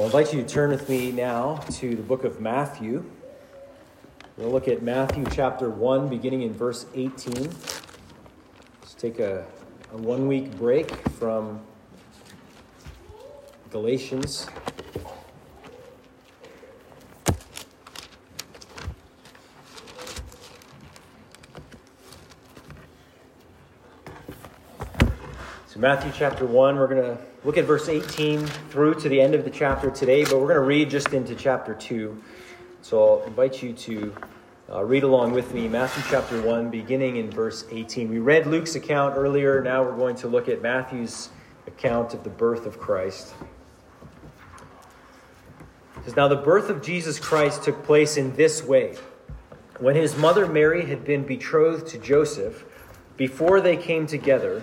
Well, I'd like you to turn with me now to the book of Matthew. We'll look at Matthew chapter 1, beginning in verse 18. Let's take a, a one week break from Galatians. Matthew chapter 1, we're going to look at verse 18 through to the end of the chapter today, but we're going to read just into chapter 2. So, I'll invite you to uh, read along with me Matthew chapter 1, beginning in verse 18. We read Luke's account earlier. Now we're going to look at Matthew's account of the birth of Christ. It says, Now the birth of Jesus Christ took place in this way. When his mother Mary had been betrothed to Joseph, before they came together,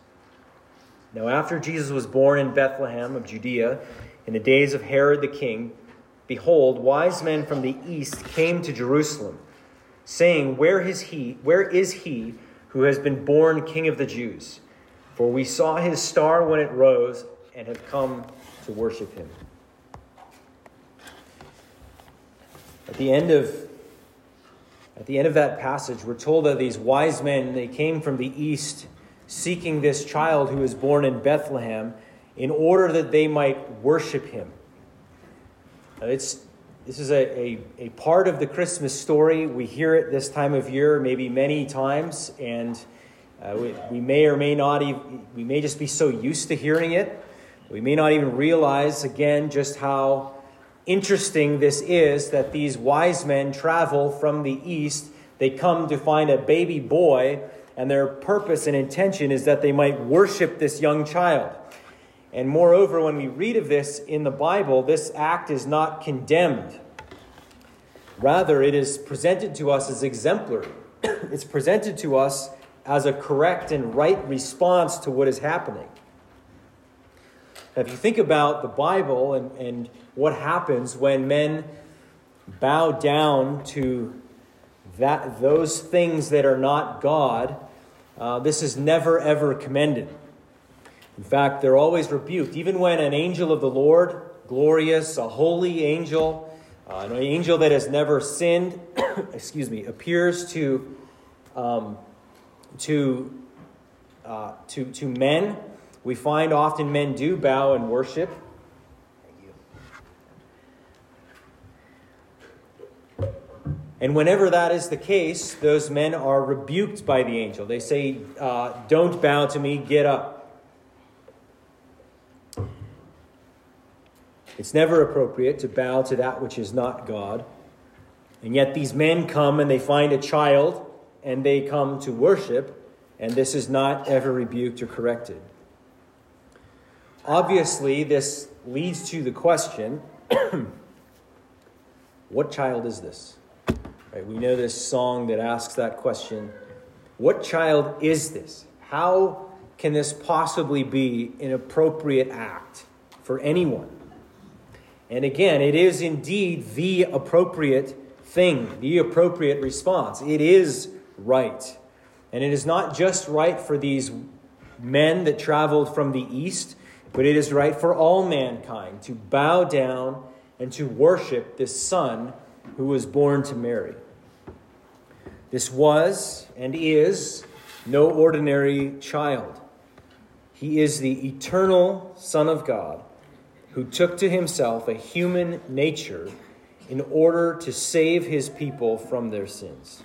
Now, after Jesus was born in Bethlehem of Judea, in the days of Herod the king, behold, wise men from the east came to Jerusalem, saying, Where is he? Where is he who has been born King of the Jews? For we saw his star when it rose and have come to worship him. At the end of at the end of that passage, we're told that these wise men they came from the east seeking this child who was born in Bethlehem in order that they might worship him. It's, this is a, a, a, part of the Christmas story. We hear it this time of year, maybe many times, and uh, we, we may or may not even, we may just be so used to hearing it. We may not even realize, again, just how interesting this is that these wise men travel from the east. They come to find a baby boy and their purpose and intention is that they might worship this young child. And moreover, when we read of this in the Bible, this act is not condemned. Rather, it is presented to us as exemplary. it's presented to us as a correct and right response to what is happening. Now, if you think about the Bible and, and what happens when men bow down to that those things that are not God, uh, this is never ever commended. In fact, they're always rebuked. Even when an angel of the Lord, glorious, a holy angel, uh, an angel that has never sinned, excuse me, appears to um, to uh, to to men, we find often men do bow and worship. And whenever that is the case, those men are rebuked by the angel. They say, uh, Don't bow to me, get up. It's never appropriate to bow to that which is not God. And yet these men come and they find a child and they come to worship, and this is not ever rebuked or corrected. Obviously, this leads to the question what child is this? Right? We know this song that asks that question What child is this? How can this possibly be an appropriate act for anyone? And again, it is indeed the appropriate thing, the appropriate response. It is right. And it is not just right for these men that traveled from the east, but it is right for all mankind to bow down and to worship this Son who was born to Mary. This was and is no ordinary child. He is the eternal Son of God who took to himself a human nature in order to save his people from their sins.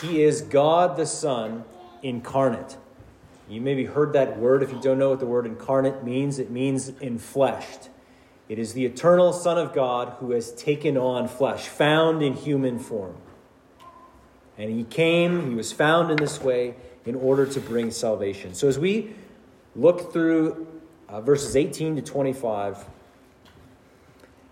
He is God the Son incarnate. You maybe heard that word. If you don't know what the word incarnate means, it means enfleshed. It is the eternal Son of God who has taken on flesh, found in human form. And he came, he was found in this way in order to bring salvation. So as we look through uh, verses 18 to 25,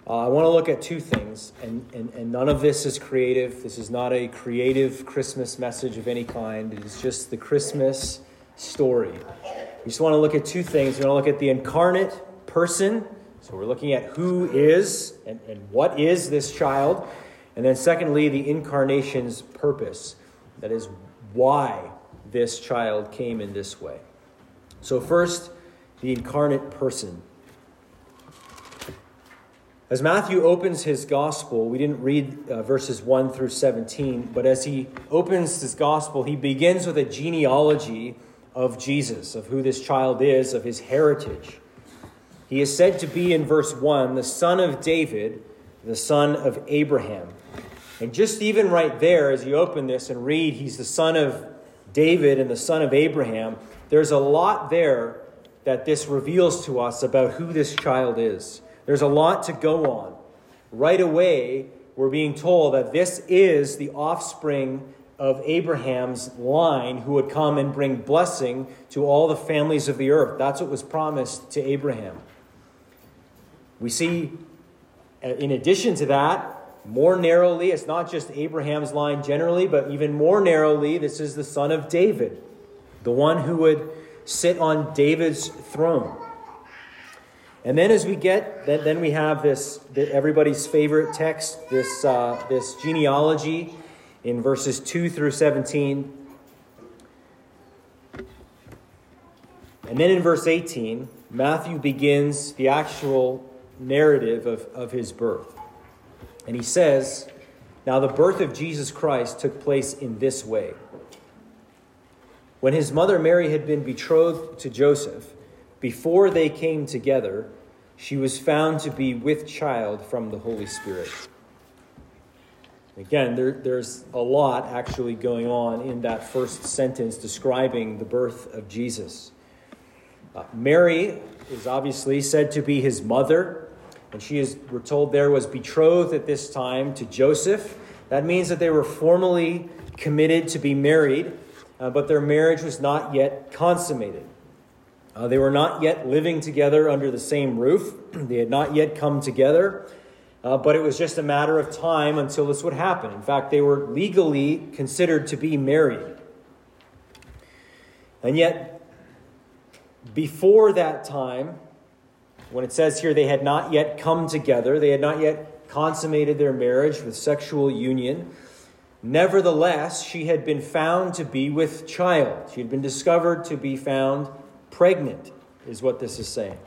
uh, I want to look at two things, and, and, and none of this is creative. This is not a creative Christmas message of any kind. It is just the Christmas story. We just want to look at two things. We want to look at the incarnate person. So we're looking at who is and, and what is this child. And then, secondly, the incarnation's purpose. That is, why this child came in this way. So, first, the incarnate person. As Matthew opens his gospel, we didn't read uh, verses 1 through 17, but as he opens his gospel, he begins with a genealogy of Jesus, of who this child is, of his heritage. He is said to be, in verse 1, the son of David, the son of Abraham. And just even right there, as you open this and read, he's the son of David and the son of Abraham, there's a lot there that this reveals to us about who this child is. There's a lot to go on. Right away, we're being told that this is the offspring of Abraham's line who would come and bring blessing to all the families of the earth. That's what was promised to Abraham. We see, uh, in addition to that, more narrowly, it's not just Abraham's line generally, but even more narrowly, this is the son of David, the one who would sit on David's throne. And then as we get, then, then we have this, everybody's favorite text, this, uh, this genealogy in verses 2 through 17. And then in verse 18, Matthew begins the actual narrative of, of his birth. And he says, Now the birth of Jesus Christ took place in this way. When his mother Mary had been betrothed to Joseph, before they came together, she was found to be with child from the Holy Spirit. Again, there, there's a lot actually going on in that first sentence describing the birth of Jesus. Uh, Mary is obviously said to be his mother, and she is, we're told there, was betrothed at this time to Joseph. That means that they were formally committed to be married, uh, but their marriage was not yet consummated. Uh, they were not yet living together under the same roof, they had not yet come together, uh, but it was just a matter of time until this would happen. In fact, they were legally considered to be married. And yet, before that time, when it says here they had not yet come together, they had not yet consummated their marriage with sexual union. Nevertheless, she had been found to be with child. She had been discovered to be found pregnant, is what this is saying.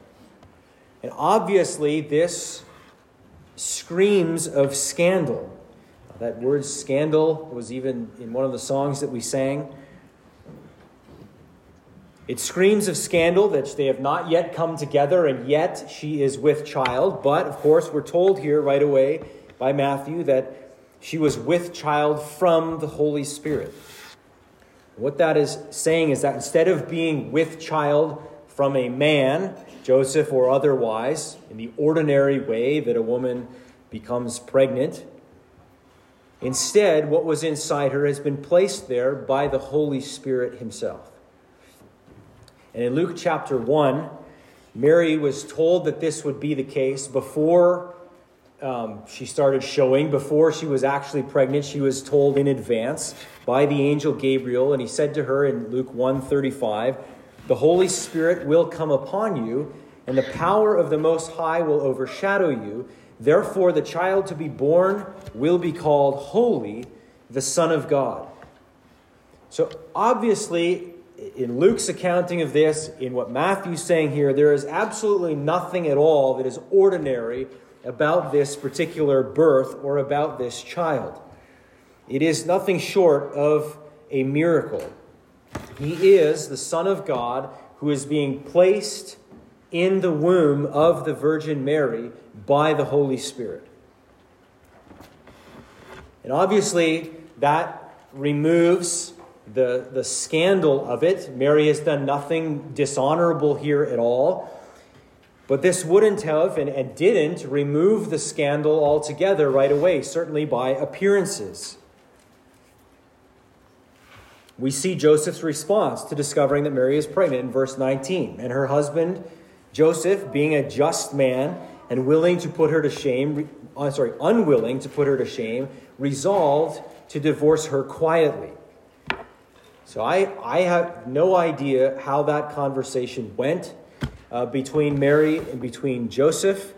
And obviously, this screams of scandal. That word scandal was even in one of the songs that we sang. It screams of scandal that they have not yet come together, and yet she is with child. But, of course, we're told here right away by Matthew that she was with child from the Holy Spirit. What that is saying is that instead of being with child from a man, Joseph or otherwise, in the ordinary way that a woman becomes pregnant, instead, what was inside her has been placed there by the Holy Spirit Himself. And in Luke chapter 1, Mary was told that this would be the case before um, she started showing, before she was actually pregnant. She was told in advance by the angel Gabriel, and he said to her in Luke 1:35, "The Holy Spirit will come upon you, and the power of the Most High will overshadow you. Therefore, the child to be born will be called Holy, the Son of God." So, obviously, in Luke's accounting of this, in what Matthew's saying here, there is absolutely nothing at all that is ordinary about this particular birth or about this child. It is nothing short of a miracle. He is the Son of God who is being placed in the womb of the Virgin Mary by the Holy Spirit. And obviously, that removes the, the scandal of it. Mary has done nothing dishonorable here at all. But this wouldn't have and, and didn't remove the scandal altogether right away, certainly by appearances. We see Joseph's response to discovering that Mary is pregnant in verse 19. And her husband, Joseph, being a just man and willing to put her to shame, sorry, unwilling to put her to shame, resolved to divorce her quietly. So I, I have no idea how that conversation went uh, between Mary and between Joseph.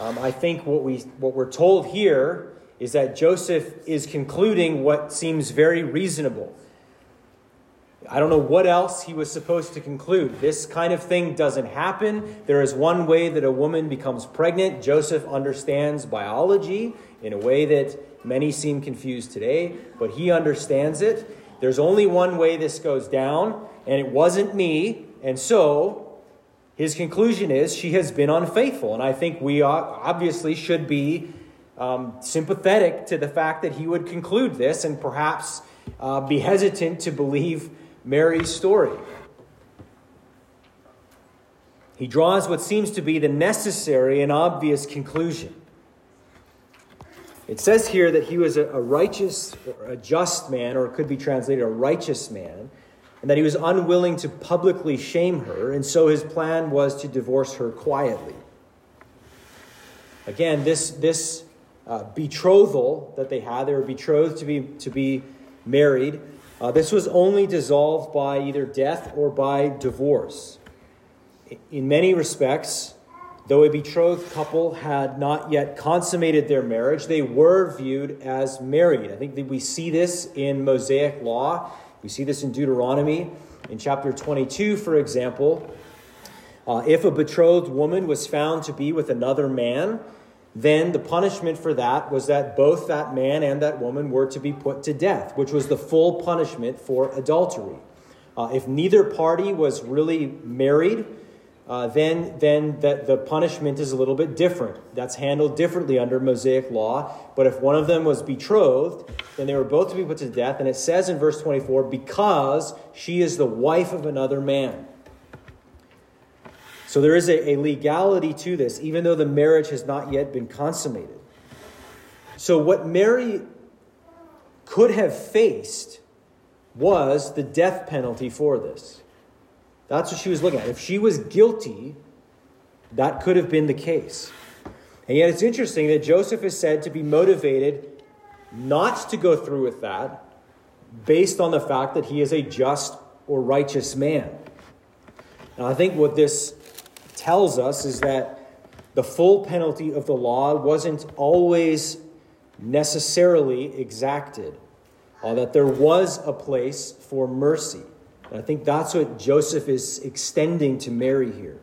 Um, I think what, we, what we're told here is that Joseph is concluding what seems very reasonable. I don't know what else he was supposed to conclude. This kind of thing doesn't happen. There is one way that a woman becomes pregnant. Joseph understands biology in a way that many seem confused today, but he understands it. There's only one way this goes down, and it wasn't me. And so his conclusion is she has been unfaithful. And I think we obviously should be um, sympathetic to the fact that he would conclude this and perhaps uh, be hesitant to believe Mary's story. He draws what seems to be the necessary and obvious conclusion. It says here that he was a, righteous or a just man, or it could be translated a righteous man, and that he was unwilling to publicly shame her, and so his plan was to divorce her quietly. Again, this, this uh, betrothal that they had, they were betrothed to be, to be married, uh, this was only dissolved by either death or by divorce. In many respects, Though a betrothed couple had not yet consummated their marriage, they were viewed as married. I think that we see this in Mosaic law. We see this in Deuteronomy. In chapter 22, for example, uh, if a betrothed woman was found to be with another man, then the punishment for that was that both that man and that woman were to be put to death, which was the full punishment for adultery. Uh, if neither party was really married, uh, then, then the, the punishment is a little bit different. That's handled differently under Mosaic law. But if one of them was betrothed, then they were both to be put to death. And it says in verse 24, because she is the wife of another man. So there is a, a legality to this, even though the marriage has not yet been consummated. So what Mary could have faced was the death penalty for this. That's what she was looking at. If she was guilty, that could have been the case. And yet it's interesting that Joseph is said to be motivated not to go through with that based on the fact that he is a just or righteous man. Now, I think what this tells us is that the full penalty of the law wasn't always necessarily exacted, uh, that there was a place for mercy. And I think that's what Joseph is extending to Mary here.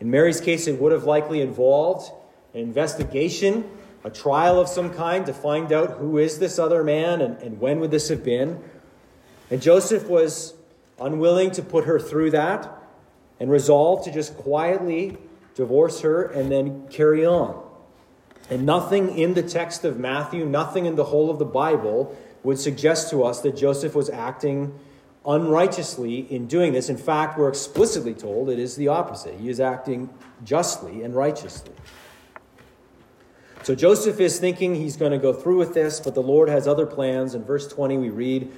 In Mary's case, it would have likely involved an investigation, a trial of some kind to find out who is this other man and, and when would this have been. And Joseph was unwilling to put her through that and resolved to just quietly divorce her and then carry on. And nothing in the text of Matthew, nothing in the whole of the Bible would suggest to us that Joseph was acting unrighteously in doing this. In fact, we're explicitly told it is the opposite. He is acting justly and righteously. So Joseph is thinking he's going to go through with this, but the Lord has other plans. In verse 20, we read,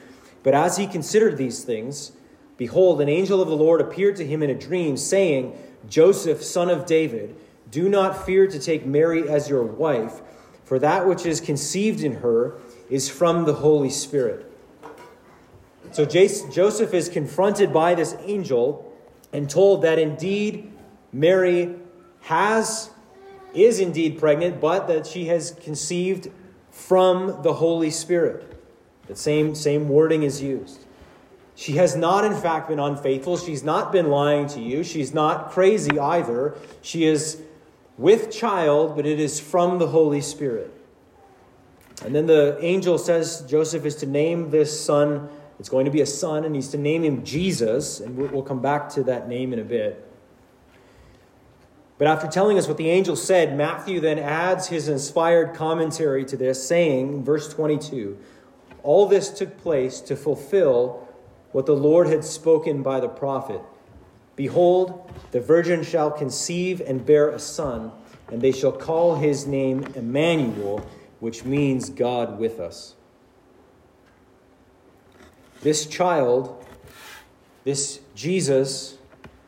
But as he considered these things, behold, an angel of the Lord appeared to him in a dream, saying, Joseph, son of David, do not fear to take Mary as your wife, for that which is conceived in her is from the Holy Spirit. So Joseph is confronted by this angel and told that indeed Mary has is indeed pregnant, but that she has conceived from the Holy Spirit. The same, same wording is used. She has not, in fact, been unfaithful. She's not been lying to you. She's not crazy either. She is with child, but it is from the Holy Spirit. And then the angel says Joseph is to name this son it's going to be a son, and he's to name him Jesus, and we'll come back to that name in a bit. But after telling us what the angel said, Matthew then adds his inspired commentary to this, saying, verse 22, All this took place to fulfill what the Lord had spoken by the prophet. Behold, the virgin shall conceive and bear a son, and they shall call his name Emmanuel, which means God with us. This child, this Jesus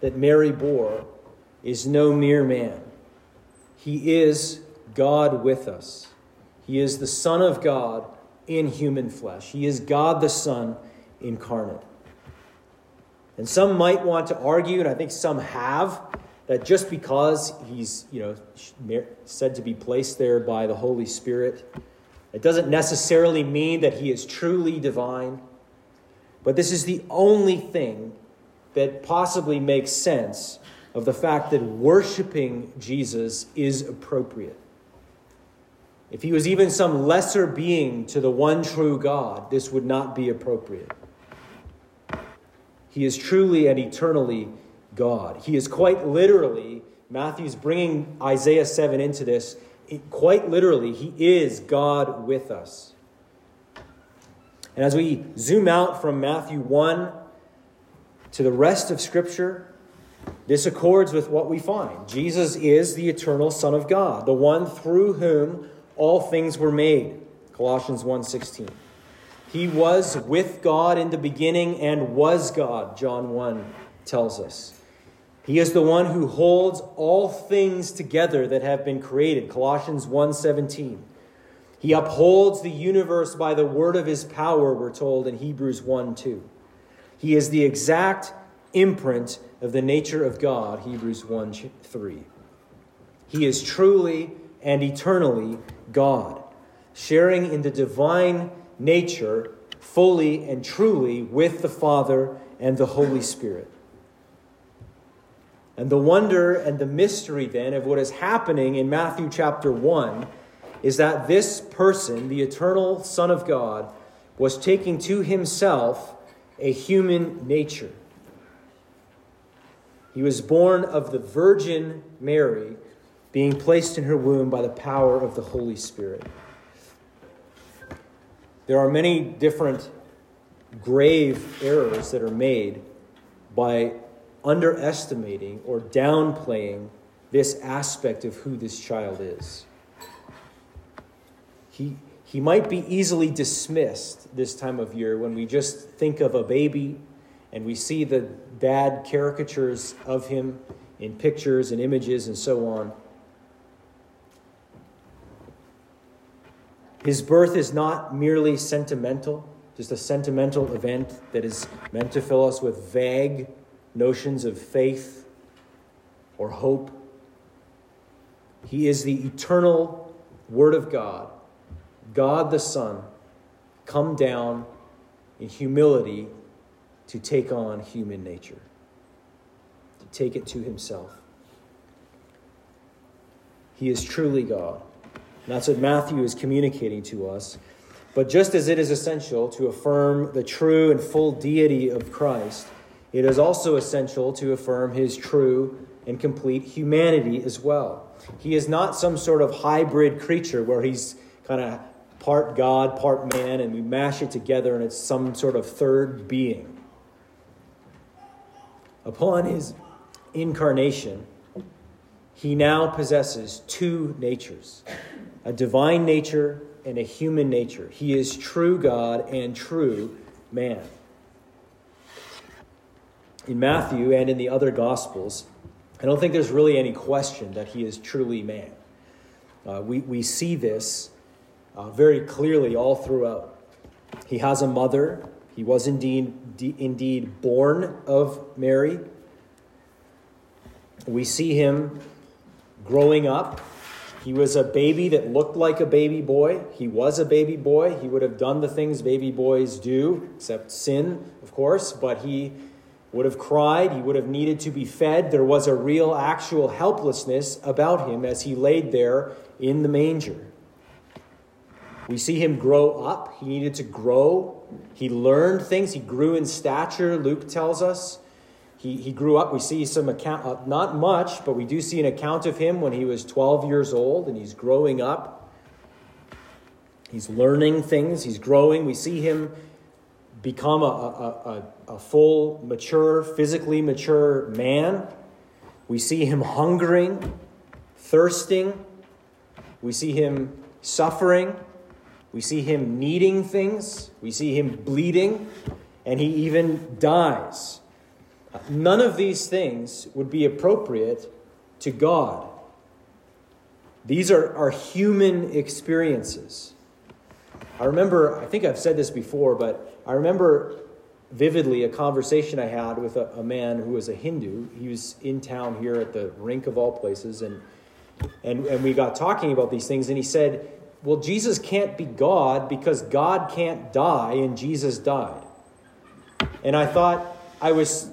that Mary bore, is no mere man. He is God with us. He is the Son of God in human flesh. He is God the Son incarnate. And some might want to argue, and I think some have, that just because he's, you know, said to be placed there by the Holy Spirit, it doesn't necessarily mean that he is truly divine. But this is the only thing that possibly makes sense of the fact that worshiping Jesus is appropriate. If he was even some lesser being to the one true God, this would not be appropriate. He is truly and eternally God. He is quite literally, Matthew's bringing Isaiah 7 into this, quite literally, he is God with us. And as we zoom out from Matthew 1 to the rest of Scripture, this accords with what we find. Jesus is the eternal Son of God, the one through whom all things were made. Colossians 1:16. He was with God in the beginning and was God, John 1 tells us. He is the one who holds all things together that have been created, Colossians 1:17. He upholds the universe by the word of his power, we're told in Hebrews 1 2. He is the exact imprint of the nature of God, Hebrews 1 3. He is truly and eternally God, sharing in the divine nature fully and truly with the Father and the Holy Spirit. And the wonder and the mystery then of what is happening in Matthew chapter 1 is that this person, the eternal Son of God, was taking to himself a human nature. He was born of the Virgin Mary, being placed in her womb by the power of the Holy Spirit. There are many different grave errors that are made by underestimating or downplaying this aspect of who this child is. He, he might be easily dismissed this time of year when we just think of a baby and we see the bad caricatures of him in pictures and images and so on. His birth is not merely sentimental, just a sentimental event that is meant to fill us with vague notions of faith or hope. He is the eternal Word of God, God the Son, come down in humility to take on human nature, to take it to himself. He is truly God. And that's what Matthew is communicating to us. But just as it is essential to affirm the true and full deity of Christ, it is also essential to affirm his true and complete humanity as well. He is not some sort of hybrid creature where he's kind of part God, part man, and we mash it together and it's some sort of third being. Upon his incarnation, he now possesses two natures a divine nature and a human nature. He is true God and true man. In Matthew and in the other Gospels, I don't think there's really any question that he is truly man. Uh, we, we see this uh, very clearly all throughout. He has a mother he was indeed, indeed born of Mary. We see him growing up. He was a baby that looked like a baby boy. He was a baby boy. He would have done the things baby boys do, except sin, of course, but he would have cried. He would have needed to be fed. There was a real, actual helplessness about him as he laid there in the manger. We see him grow up. He needed to grow. He learned things. He grew in stature, Luke tells us. he, he grew up. We see some account, uh, not much, but we do see an account of him when he was 12 years old and he's growing up. He's learning things, he's growing. We see him become a, a, a, a full, mature, physically mature man. We see him hungering, thirsting. We see him suffering. We see him needing things. We see him bleeding. And he even dies. None of these things would be appropriate to God. These are, are human experiences. I remember, I think I've said this before, but I remember vividly a conversation I had with a, a, man who was a Hindu. He was in town here at the rink of all places, and, and, and we got talking about these things, and he said, Well, Jesus can't be God because God can't die, and Jesus died. And I thought, I was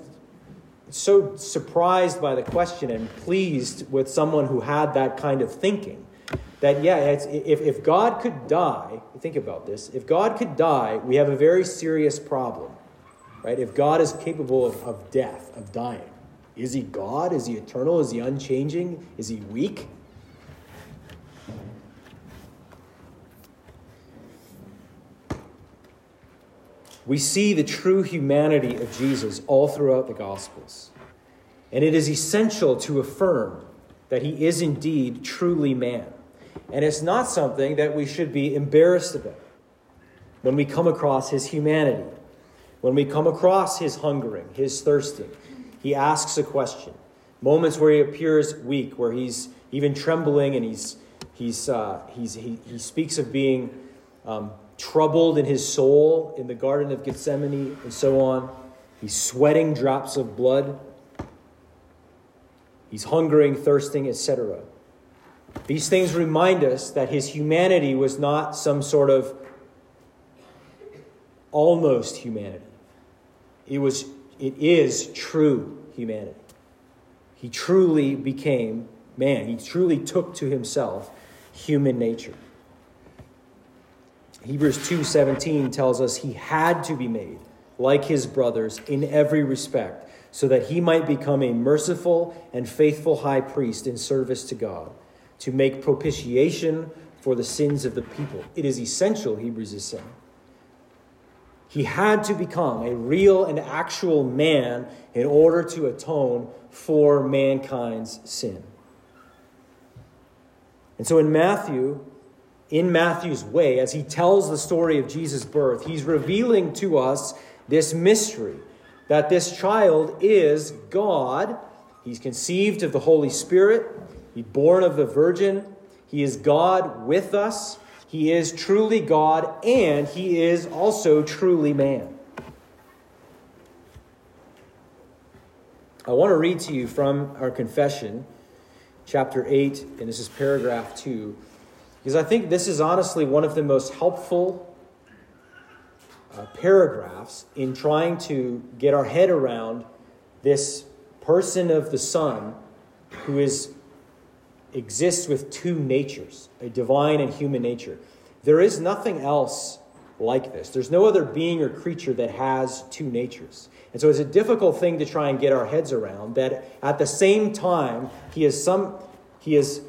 so surprised by the question and pleased with someone who had that kind of thinking that, yeah, if, if God could die, think about this, if God could die, we have a very serious problem, right? If God is capable of, of death, of dying, is he God? Is he eternal? Is he unchanging? Is he weak? We see the true humanity of Jesus all throughout the Gospels. And it is essential to affirm that he is indeed truly man. And it's not something that we should be embarrassed about when we come across his humanity, when we come across his hungering, his thirsting. He asks a question. Moments where he appears weak, where he's even trembling and he's, he's, uh, he's, he, he speaks of being um, troubled in his soul in the Garden of Gethsemane and so on. He's sweating drops of blood. He's hungering, thirsting, etc. These things remind us that his humanity was not some sort of almost humanity. It was it is true humanity. He truly became man. He truly took to himself human nature. Hebrews 2:17 tells us he had to be made like his brothers in every respect so that he might become a merciful and faithful high priest in service to God to make propitiation for the sins of the people. It is essential, Hebrews is saying. He had to become a real and actual man in order to atone for mankind's sin. And so in Matthew, in Matthew's way, as he tells the story of Jesus' birth, he's revealing to us this mystery that this child is God. He's conceived of the Holy Spirit. He's born of the Virgin. He is God with us. He is truly God, and he is also truly man. I want to read to you from our confession, chapter 8, and this is paragraph 2, because I think this is honestly one of the most helpful uh, paragraphs in trying to get our head around this person of the Son who is exists with two natures, a divine and human nature. There is nothing else like this. There's no other being or creature that has two natures. And so it's a difficult thing to try and get our heads around that at the same time he is some he is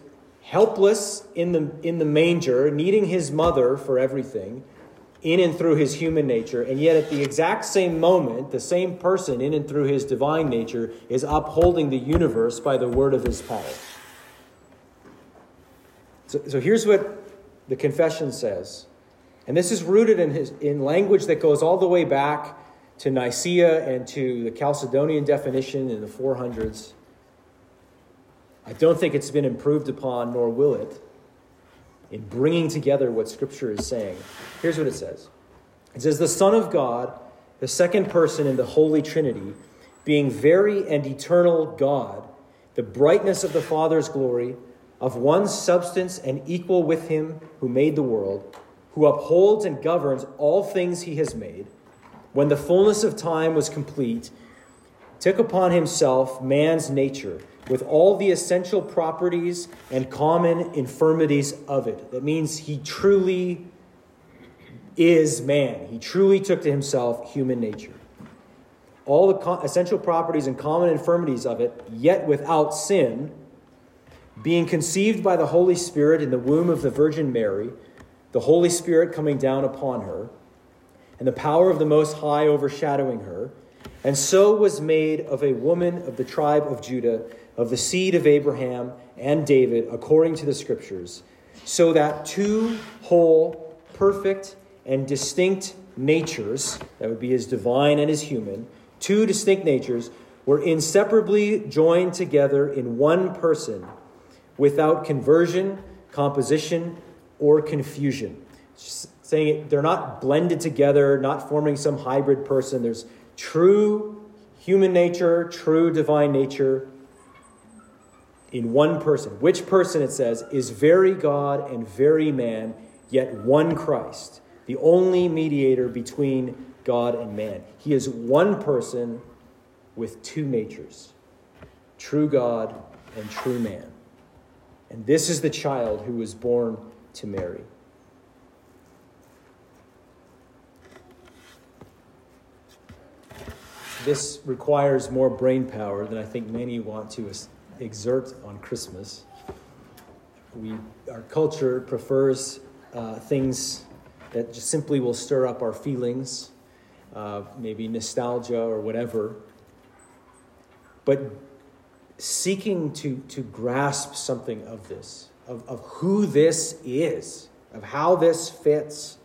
helpless in the in the manger, needing his mother for everything, in and through his human nature, and yet at the exact same moment, the same person in and through his divine nature is upholding the universe by the word of his power. So, so here's what the confession says. And this is rooted in, his, in language that goes all the way back to Nicaea and to the Chalcedonian definition in the 400s. I don't think it's been improved upon, nor will it, in bringing together what Scripture is saying. Here's what it says It says, The Son of God, the second person in the Holy Trinity, being very and eternal God, the brightness of the Father's glory, of one substance and equal with him who made the world, who upholds and governs all things he has made, when the fullness of time was complete, took upon himself man's nature with all the essential properties and common infirmities of it. That means he truly is man. He truly took to himself human nature. all the essential properties and common infirmities of it, yet without sin, being conceived by the Holy Spirit in the womb of the Virgin Mary, the Holy Spirit coming down upon her, and the power of the Most High overshadowing her, and so was made of a woman of the tribe of Judah, of the seed of Abraham and David, according to the Scriptures, so that two whole, perfect, and distinct natures, that would be his divine and his human, two distinct natures, were inseparably joined together in one person without conversion, composition, or confusion. saying they're not blended together, not forming some hybrid person. There's true human nature, true divine nature in one person. Which person, it says, is very God and very man, yet one Christ, the only mediator between God and man. He is one person with two natures true God and true man. And this is the child who was born to Mary. This requires more brain power than I think many want to exert on Christmas. We, our culture prefers uh, things that just simply will stir up our feelings, uh, maybe nostalgia or whatever. But seeking to, to grasp something of this, of, of who this is, of how this fits.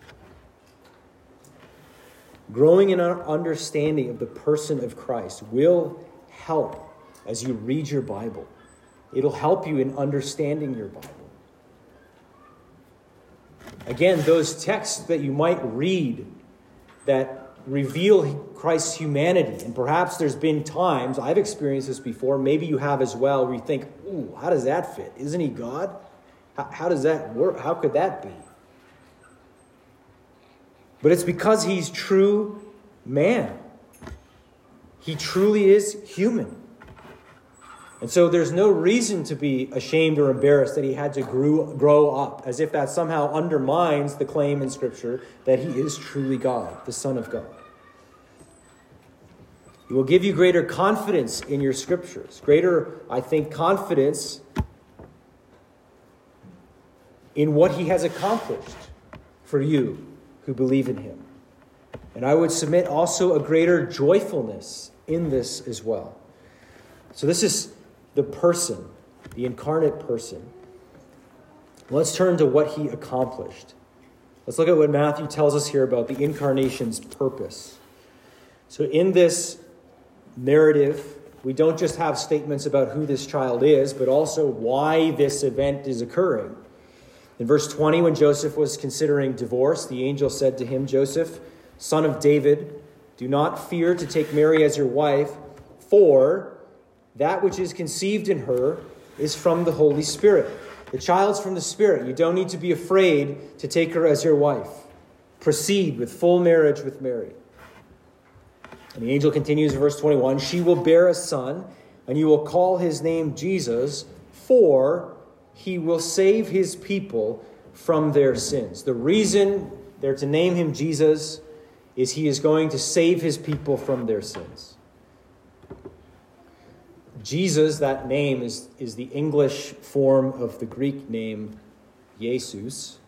Growing in our understanding of the person of Christ will help as you read your Bible. It'll help you in understanding your Bible. Again, those texts that you might read that reveal Christ's humanity. And perhaps there's been times, I've experienced this before, maybe you have as well, where you think, ooh, how does that fit? Isn't he God? How, how does that work? How could that be? But it's because he's true man. He truly is human. And so there's no reason to be ashamed or embarrassed that he had to grow, grow up, as if that somehow undermines the claim in Scripture that he is truly God, the Son of God. He will give you greater confidence in your Scriptures, greater, I think, confidence in what he has accomplished for you who believe in him. And I would submit also a greater joyfulness in this as well. So, this is the person, the incarnate person. Let's turn to what he accomplished. Let's look at what Matthew tells us here about the incarnation's purpose. So, in this narrative, we don't just have statements about who this child is, but also why this event is occurring. In verse 20, when Joseph was considering divorce, the angel said to him, Joseph, son of David, do not fear to take Mary as your wife, for that which is conceived in her is from the Holy Spirit. The child's from the Spirit. You don't need to be afraid to take her as your wife. Proceed with full marriage with Mary. And the angel continues in verse 21 She will bear a son, and you will call his name Jesus, for he will save his people from their sins. The reason they're to name him Jesus is he is going to save his people from their sins. Jesus, that name, is, is the English form of the Greek name Jesus,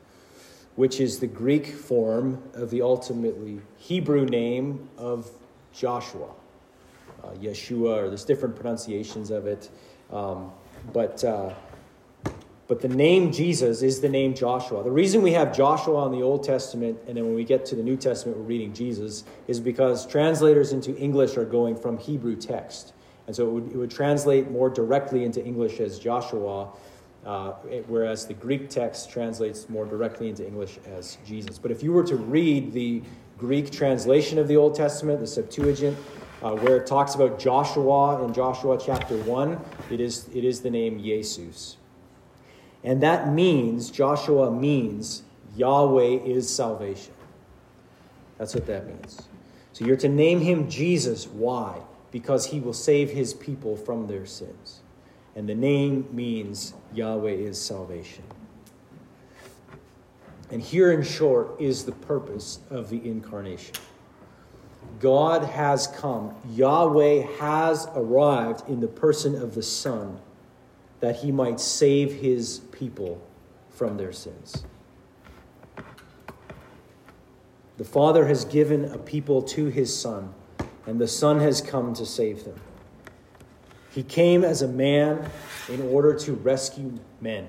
which is the Greek form of the ultimately Hebrew name of Joshua. Uh, Yeshua, or there's different pronunciations of it. Um, but, uh, but the name Jesus is the name Joshua. The reason we have Joshua in the Old Testament, and then when we get to the New Testament, we're reading Jesus, is because translators into English are going from Hebrew text. And so it would, it would translate more directly into English as Joshua, uh, whereas the Greek text translates more directly into English as Jesus. But if you were to read the Greek translation of the Old Testament, the Septuagint, uh, where it talks about Joshua in Joshua chapter 1, it is, it is the name Jesus. And that means, Joshua means, Yahweh is salvation. That's what that means. So you're to name him Jesus. Why? because he will save his people from their sins. And the name means Yahweh is salvation. And here, in short, is the purpose of the incarnation God has come. Yahweh has arrived in the person of the Son that he might save his people from their sins. The Father has given a people to his Son, and the Son has come to save them. He came as a man in order to rescue men.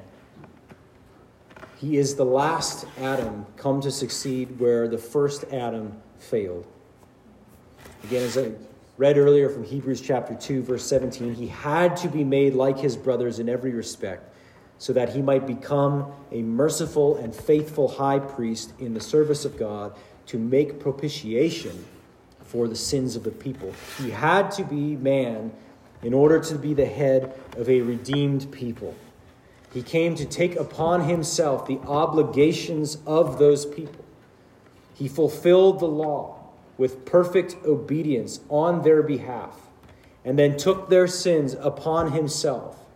He is the last Adam come to succeed where the first Adam failed. Again, as I read earlier from Hebrews chapter 2, verse 17, he had to be made like his brothers in every respect, so that he might become a merciful and faithful high priest in the service of God to make propitiation for the sins of the people. He had to be man in order to be the head of a redeemed people. He came to take upon himself the obligations of those people. He fulfilled the law with perfect obedience on their behalf, and then took their sins upon himself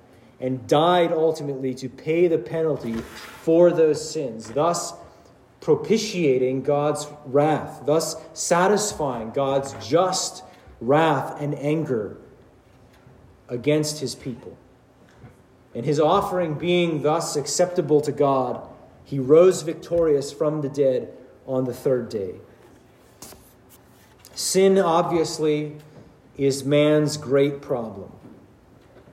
and died ultimately to pay the penalty for those sins, thus propitiating God's wrath, thus satisfying God's just wrath and anger against his people. And his offering being thus acceptable to God, he rose victorious from the dead on the third day. Sin, obviously, is man's great problem.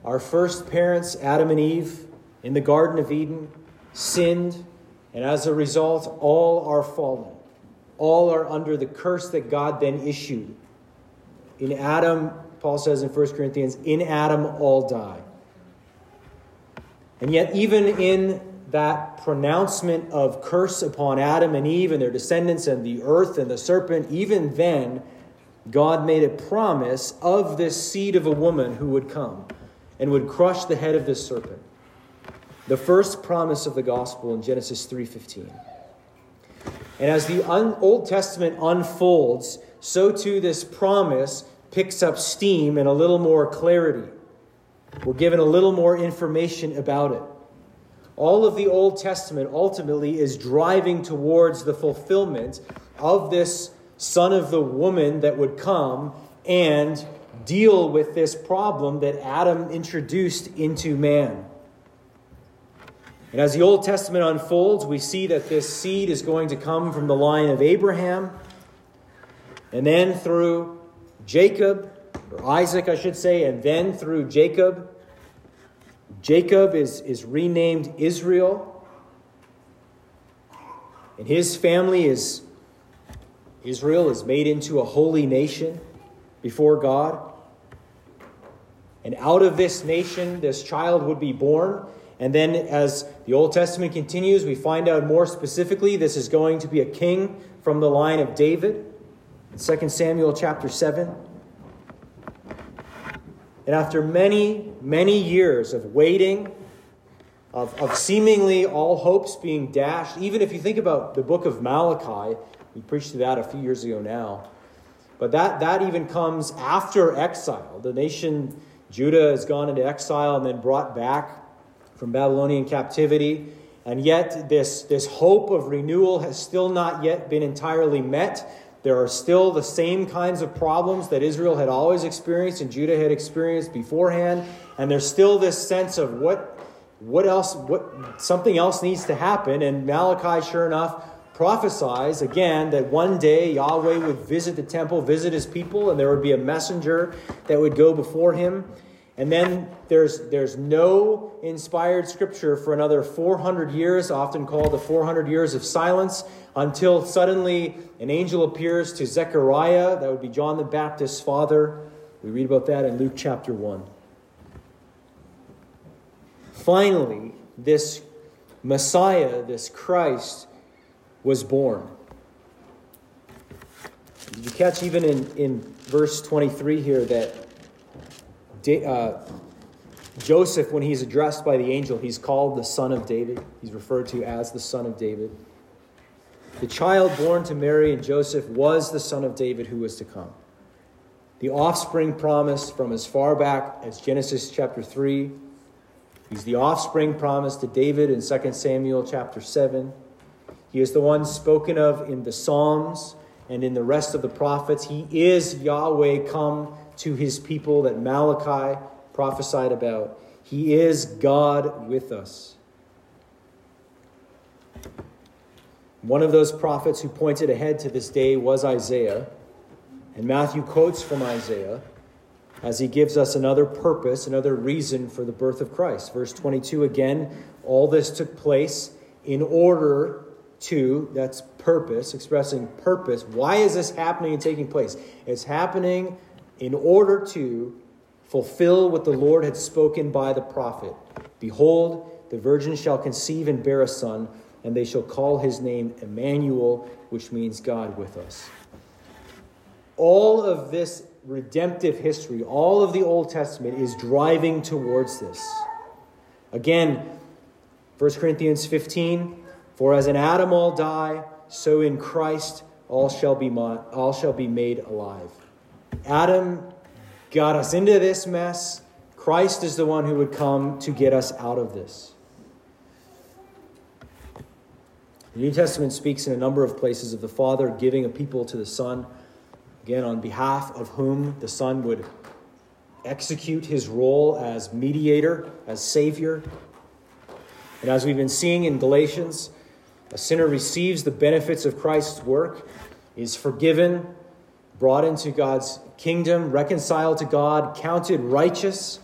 Our first parents, Adam and Eve, in the Garden of Eden, sinned, and as a result, all are fallen. All are under the curse that God then issued. In Adam, Paul says in 1 Corinthians, in Adam all die. And yet, even in that pronouncement of curse upon Adam and Eve and their descendants and the earth and the serpent, even then, God made a promise of this seed of a woman who would come and would crush the head of this serpent. The first promise of the gospel in Genesis 3:15. And as the Old Testament unfolds, so too this promise picks up steam and a little more clarity. We're given a little more information about it. All of the Old Testament ultimately is driving towards the fulfillment of this son of the woman that would come and deal with this problem that Adam introduced into man. And as the Old Testament unfolds, we see that this seed is going to come from the line of Abraham and then through Jacob, or Isaac, I should say, and then through Jacob. Jacob is, is renamed Israel, and his family is Israel is made into a holy nation before God. And out of this nation, this child would be born. And then, as the Old Testament continues, we find out more specifically this is going to be a king from the line of David. In 2 Samuel chapter 7. And after many, many years of waiting, of, of seemingly all hopes being dashed, even if you think about the book of Malachi, we preached that a few years ago now. But that, that even comes after exile. The nation, Judah, has gone into exile and then brought back from Babylonian captivity. And yet, this, this hope of renewal has still not yet been entirely met. There are still the same kinds of problems that Israel had always experienced and Judah had experienced beforehand. And there's still this sense of what, what else, what, something else needs to happen. And Malachi, sure enough, prophesies again that one day Yahweh would visit the temple, visit his people, and there would be a messenger that would go before him. And then there's, there's no inspired scripture for another 400 years, often called the 400 years of silence, until suddenly an angel appears to Zechariah. That would be John the Baptist's father. We read about that in Luke chapter 1. Finally, this Messiah, this Christ, was born. Did you catch even in, in verse 23 here that uh, Joseph, when he's addressed by the angel, he's called the son of David. He's referred to as the son of David. The child born to Mary and Joseph was the son of David who was to come. The offspring promised from as far back as Genesis chapter 3. He's the offspring promised to David in 2 Samuel chapter 7. He is the one spoken of in the Psalms and in the rest of the prophets. He is Yahweh come to his people that Malachi prophesied about. He is God with us. One of those prophets who pointed ahead to this day was Isaiah. And Matthew quotes from Isaiah as he gives us another purpose, another reason for the birth of Christ. Verse 22 again, all this took place in order to, that's purpose, expressing purpose. Why is this happening and taking place? It's happening in order to fulfill what the Lord had spoken by the prophet. Behold, the virgin shall conceive and bear a son, and they shall call his name Emmanuel, which means God with us. All of this redemptive history, all of the Old Testament is driving towards this. Again, 1 Corinthians 15 For as in Adam all die, so in Christ all shall be, all shall be made alive. Adam got us into this mess. Christ is the one who would come to get us out of this. The New Testament speaks in a number of places of the Father giving a people to the Son, again, on behalf of whom the Son would execute his role as mediator, as Savior. And as we've been seeing in Galatians, a sinner receives the benefits of Christ's work, is forgiven, brought into God's kingdom, reconciled to God, counted righteous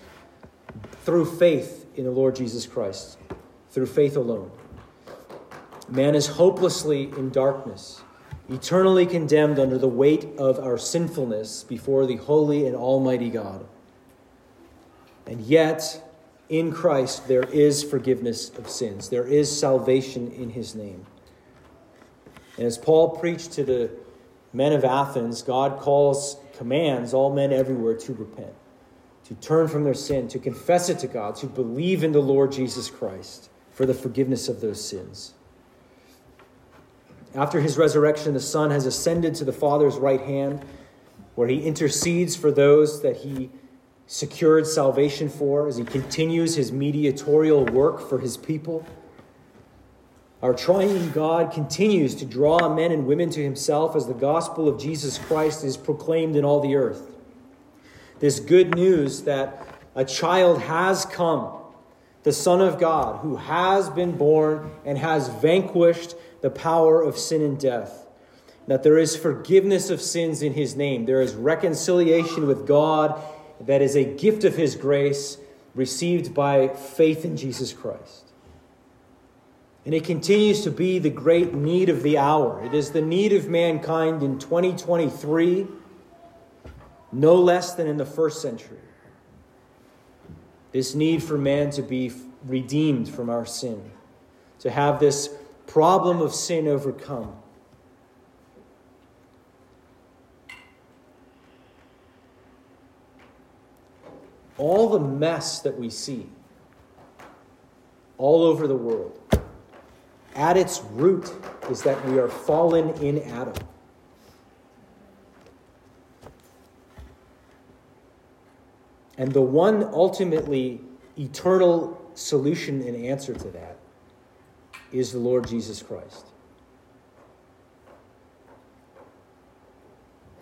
through faith in the Lord Jesus Christ, through faith alone. Man is hopelessly in darkness, eternally condemned under the weight of our sinfulness before the holy and almighty God. And yet, in Christ, there is forgiveness of sins. There is salvation in his name. And as Paul preached to the men of Athens, God calls, commands all men everywhere to repent, to turn from their sin, to confess it to God, to believe in the Lord Jesus Christ for the forgiveness of those sins. After his resurrection, the Son has ascended to the Father's right hand, where he intercedes for those that he secured salvation for as he continues his mediatorial work for his people. Our triune God continues to draw men and women to himself as the gospel of Jesus Christ is proclaimed in all the earth. This good news that a child has come, the Son of God, who has been born and has vanquished the power of sin and death. That there is forgiveness of sins in his name, there is reconciliation with God that is a gift of his grace received by faith in Jesus Christ. And it continues to be the great need of the hour. It is the need of mankind in 2023, no less than in the first century. This need for man to be redeemed from our sin, to have this problem of sin overcome. All the mess that we see all over the world at its root is that we are fallen in Adam. And the one ultimately eternal solution and answer to that is the Lord Jesus Christ.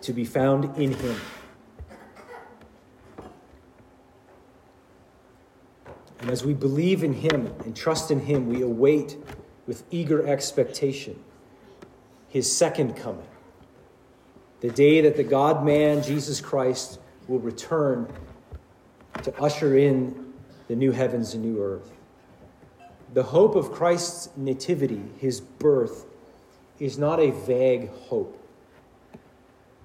To be found in Him. And as we believe in Him and trust in Him, we await with eager expectation his second coming, the day that the God man, Jesus Christ, will return to usher in the new heavens and new earth. The hope of Christ's nativity, his birth, is not a vague hope.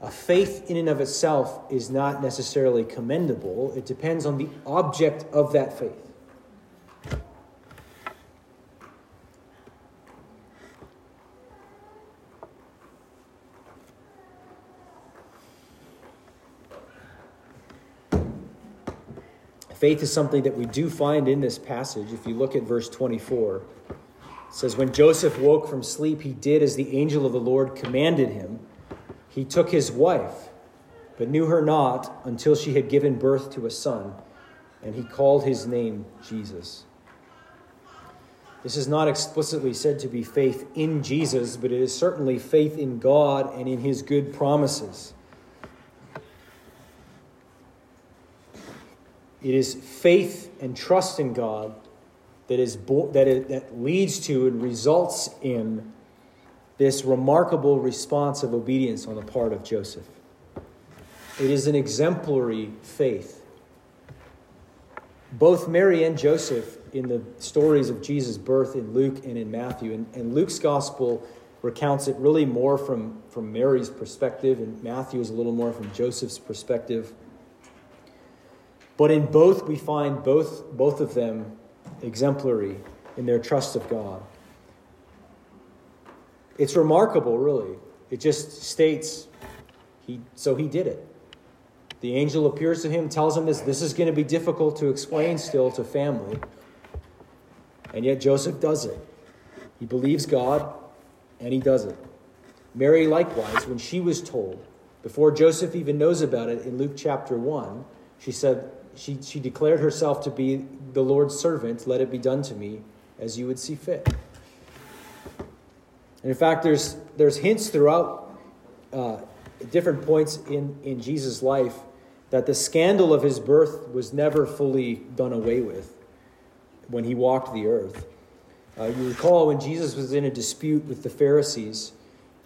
A faith in and of itself is not necessarily commendable. It depends on the object of that faith. Faith is something that we do find in this passage. If you look at verse 24, it says, When Joseph woke from sleep, he did as the angel of the Lord commanded him. He took his wife, but knew her not until she had given birth to a son, and he called his name Jesus. This is not explicitly said to be faith in Jesus, but it is certainly faith in God and in his good promises. It is faith and trust in God that, is bo- that, it, that leads to and results in this remarkable response of obedience on the part of Joseph. It is an exemplary faith. Both Mary and Joseph in the stories of Jesus' birth in Luke and in Matthew. And, and Luke's gospel recounts it really more from, from Mary's perspective, and Matthew is a little more from Joseph's perspective. But in both, we find both, both of them exemplary in their trust of God. It's remarkable, really. It just states, he, so he did it. The angel appears to him, tells him this. This is going to be difficult to explain still to family. And yet Joseph does it. He believes God and he does it. Mary, likewise, when she was told, before Joseph even knows about it in Luke chapter 1, she said, she, she declared herself to be the Lord's servant. Let it be done to me as you would see fit. And in fact, there's, there's hints throughout uh, different points in, in Jesus' life that the scandal of his birth was never fully done away with when he walked the earth. Uh, you recall when Jesus was in a dispute with the Pharisees,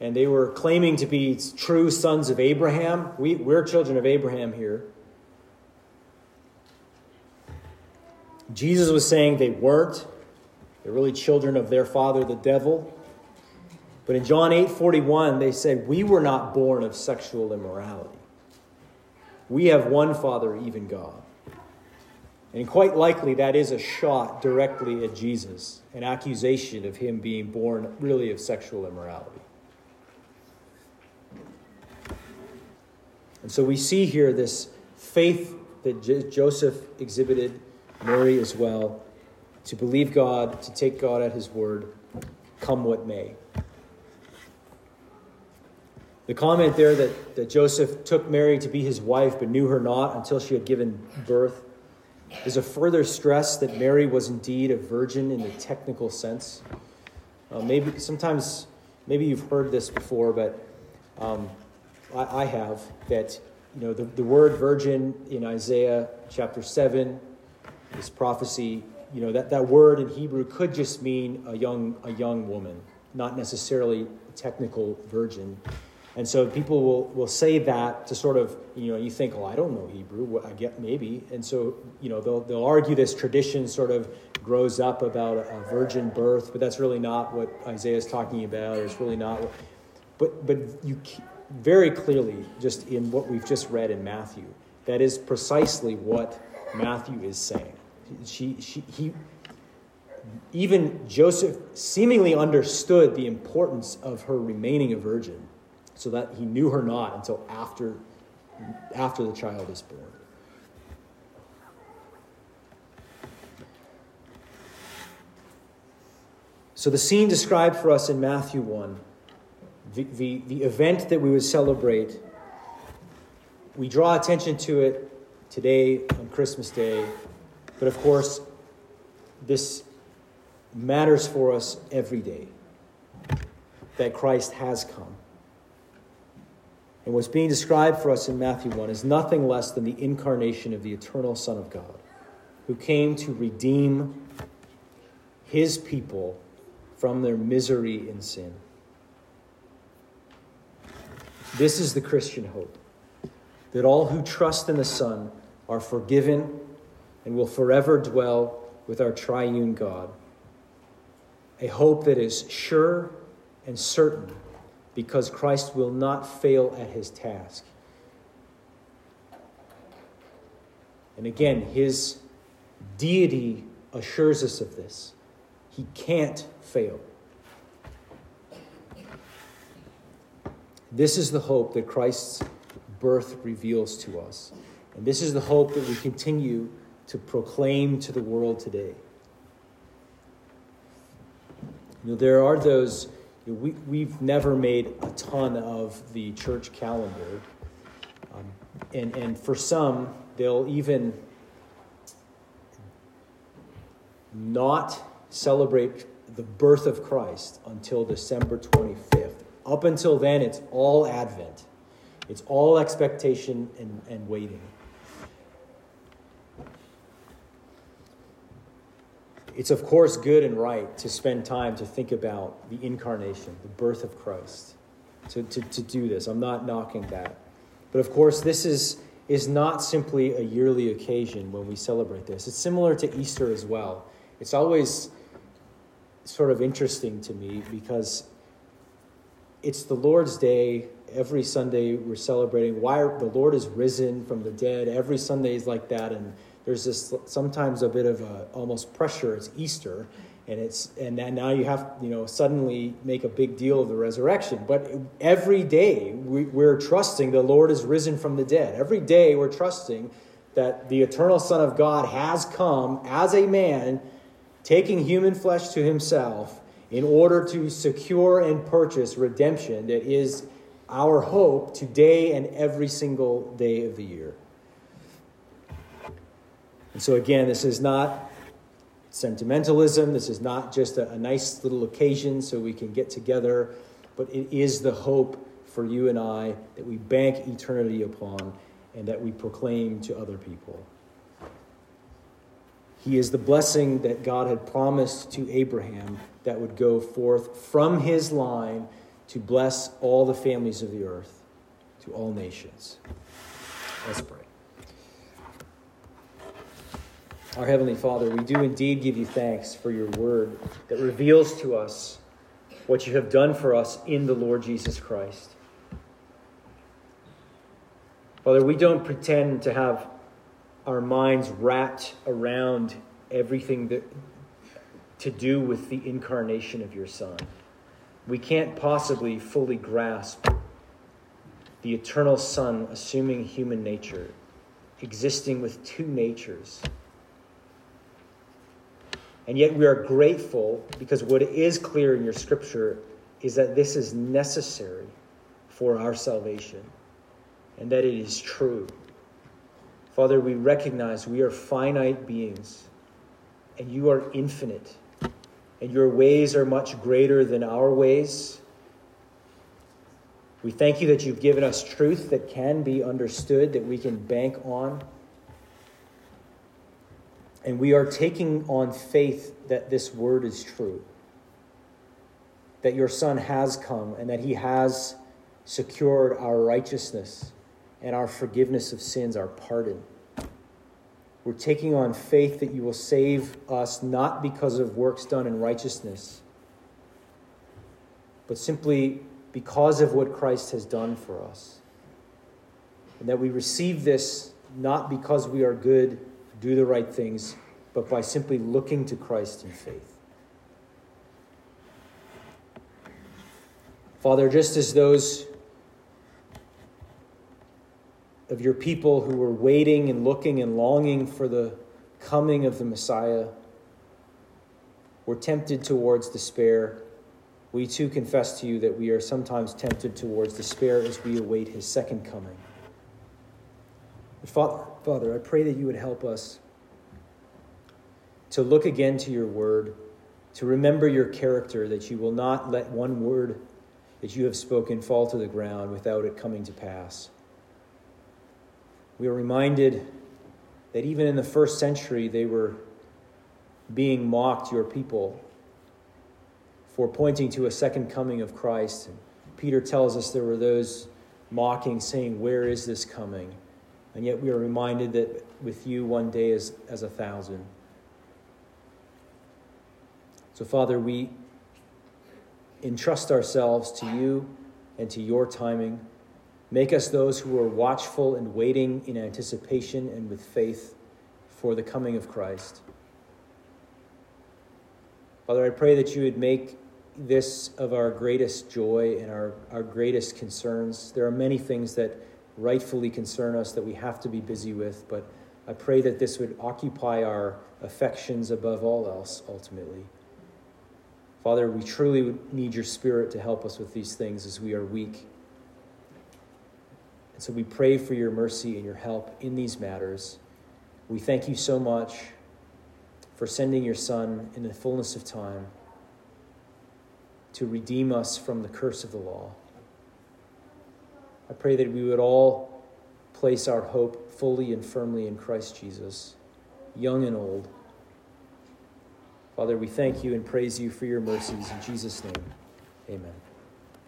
and they were claiming to be true sons of Abraham. We, we're children of Abraham here. Jesus was saying they weren't. They're really children of their father, the devil. But in John 8 41, they said, We were not born of sexual immorality. We have one Father, even God. And quite likely that is a shot directly at Jesus, an accusation of him being born really of sexual immorality. And so we see here this faith that Joseph exhibited, Mary as well, to believe God, to take God at his word, come what may. The comment there that, that Joseph took Mary to be his wife but knew her not until she had given birth is a further stress that Mary was indeed a virgin in the technical sense. Uh, maybe sometimes, maybe you've heard this before, but um, I, I, have that you know the, the word virgin in Isaiah chapter seven, this prophecy. You know that, that word in Hebrew could just mean a young a young woman, not necessarily a technical virgin. And so people will, will say that to sort of, you know, you think, oh, I don't know Hebrew. I get maybe. And so, you know, they'll, they'll argue this tradition sort of grows up about a virgin birth, but that's really not what Isaiah is talking about. It's really not what, but, but you very clearly, just in what we've just read in Matthew, that is precisely what Matthew is saying. She, she, he, even Joseph seemingly understood the importance of her remaining a virgin so that he knew her not until after, after the child is born. So, the scene described for us in Matthew 1, the, the, the event that we would celebrate, we draw attention to it today on Christmas Day, but of course, this matters for us every day that Christ has come. And what's being described for us in Matthew 1 is nothing less than the incarnation of the eternal Son of God, who came to redeem his people from their misery in sin. This is the Christian hope that all who trust in the Son are forgiven and will forever dwell with our triune God. A hope that is sure and certain because Christ will not fail at his task. And again, his deity assures us of this. He can't fail. This is the hope that Christ's birth reveals to us. And this is the hope that we continue to proclaim to the world today. You know, there are those we, we've never made a ton of the church calendar. Um, and, and for some, they'll even not celebrate the birth of Christ until December 25th. Up until then, it's all Advent, it's all expectation and, and waiting. It's, of course, good and right to spend time to think about the incarnation, the birth of Christ, to, to, to do this. I'm not knocking that. But, of course, this is, is not simply a yearly occasion when we celebrate this. It's similar to Easter as well. It's always sort of interesting to me because it's the Lord's Day. Every Sunday we're celebrating why the Lord is risen from the dead. Every Sunday is like that, and there's this sometimes a bit of a, almost pressure. It's Easter, and it's and now you have you know suddenly make a big deal of the resurrection. But every day we, we're trusting the Lord is risen from the dead. Every day we're trusting that the eternal Son of God has come as a man, taking human flesh to Himself in order to secure and purchase redemption that is our hope today and every single day of the year. And so, again, this is not sentimentalism. This is not just a, a, nice little occasion so we can get together, but it is the hope for you and I that we bank eternity upon and that we proclaim to other people. He is the blessing that God had promised to Abraham that would go forth from his line to bless all the families of the earth, to all nations. Let's pray. Our Heavenly Father, we do indeed give you thanks for your word that reveals to us what you have done for us in the Lord Jesus Christ. Father, we don't pretend to have our minds wrapped around everything that to do with the incarnation of your Son. We can't possibly fully grasp the eternal Son assuming human nature, existing with two natures and yet we are grateful because what is clear in your scripture is that this is necessary for our salvation and that it is true. Father, we recognize we are finite beings and you are infinite, and your ways are much greater than our ways. We thank you that you've given us truth that can be understood, that we can bank on. And we are taking on faith that this word is true, that your Son has come and that he has secured our righteousness and our forgiveness of sins, our pardon. We're taking on faith that you will save us not because of works done in righteousness, but simply because of what Christ has done for us. And that we receive this not because we are good do the right things, but by simply looking to Christ in faith. Father, just as those of your people who were waiting and looking and longing for the coming of the Messiah were tempted towards despair, we too confess to you that we are sometimes tempted towards despair as we await his second coming. Father, Father, I pray that you would help us to look again to your word, to remember your character, that you will not let one word that you have spoken fall to the ground without it coming to pass. We are reminded that even in the first century, they were being mocked, your people, for pointing to a second coming of Christ. Peter tells us there were those mocking, saying, Where is this coming? And yet we are reminded that with you, one day is as a thousand. So, Father, we entrust ourselves to you and to your timing. Make us those who are watchful and waiting in anticipation and with faith for the coming of Christ. Father, I pray that you would make this of our greatest joy and our, our greatest concerns. There are many things that rightfully concern us that we have to be busy with, but I pray that this would occupy our affections above all else ultimately. Father, we truly need your Spirit to help us with these things as we are weak. And so we pray for your mercy and your help in these matters. We thank you so much for sending your Son in the fullness of time to redeem us from the curse of the law. I pray that we would all place our hope fully and firmly in Christ Jesus, young and old. Father, we thank you and praise you for your mercies. In Jesus' name, amen.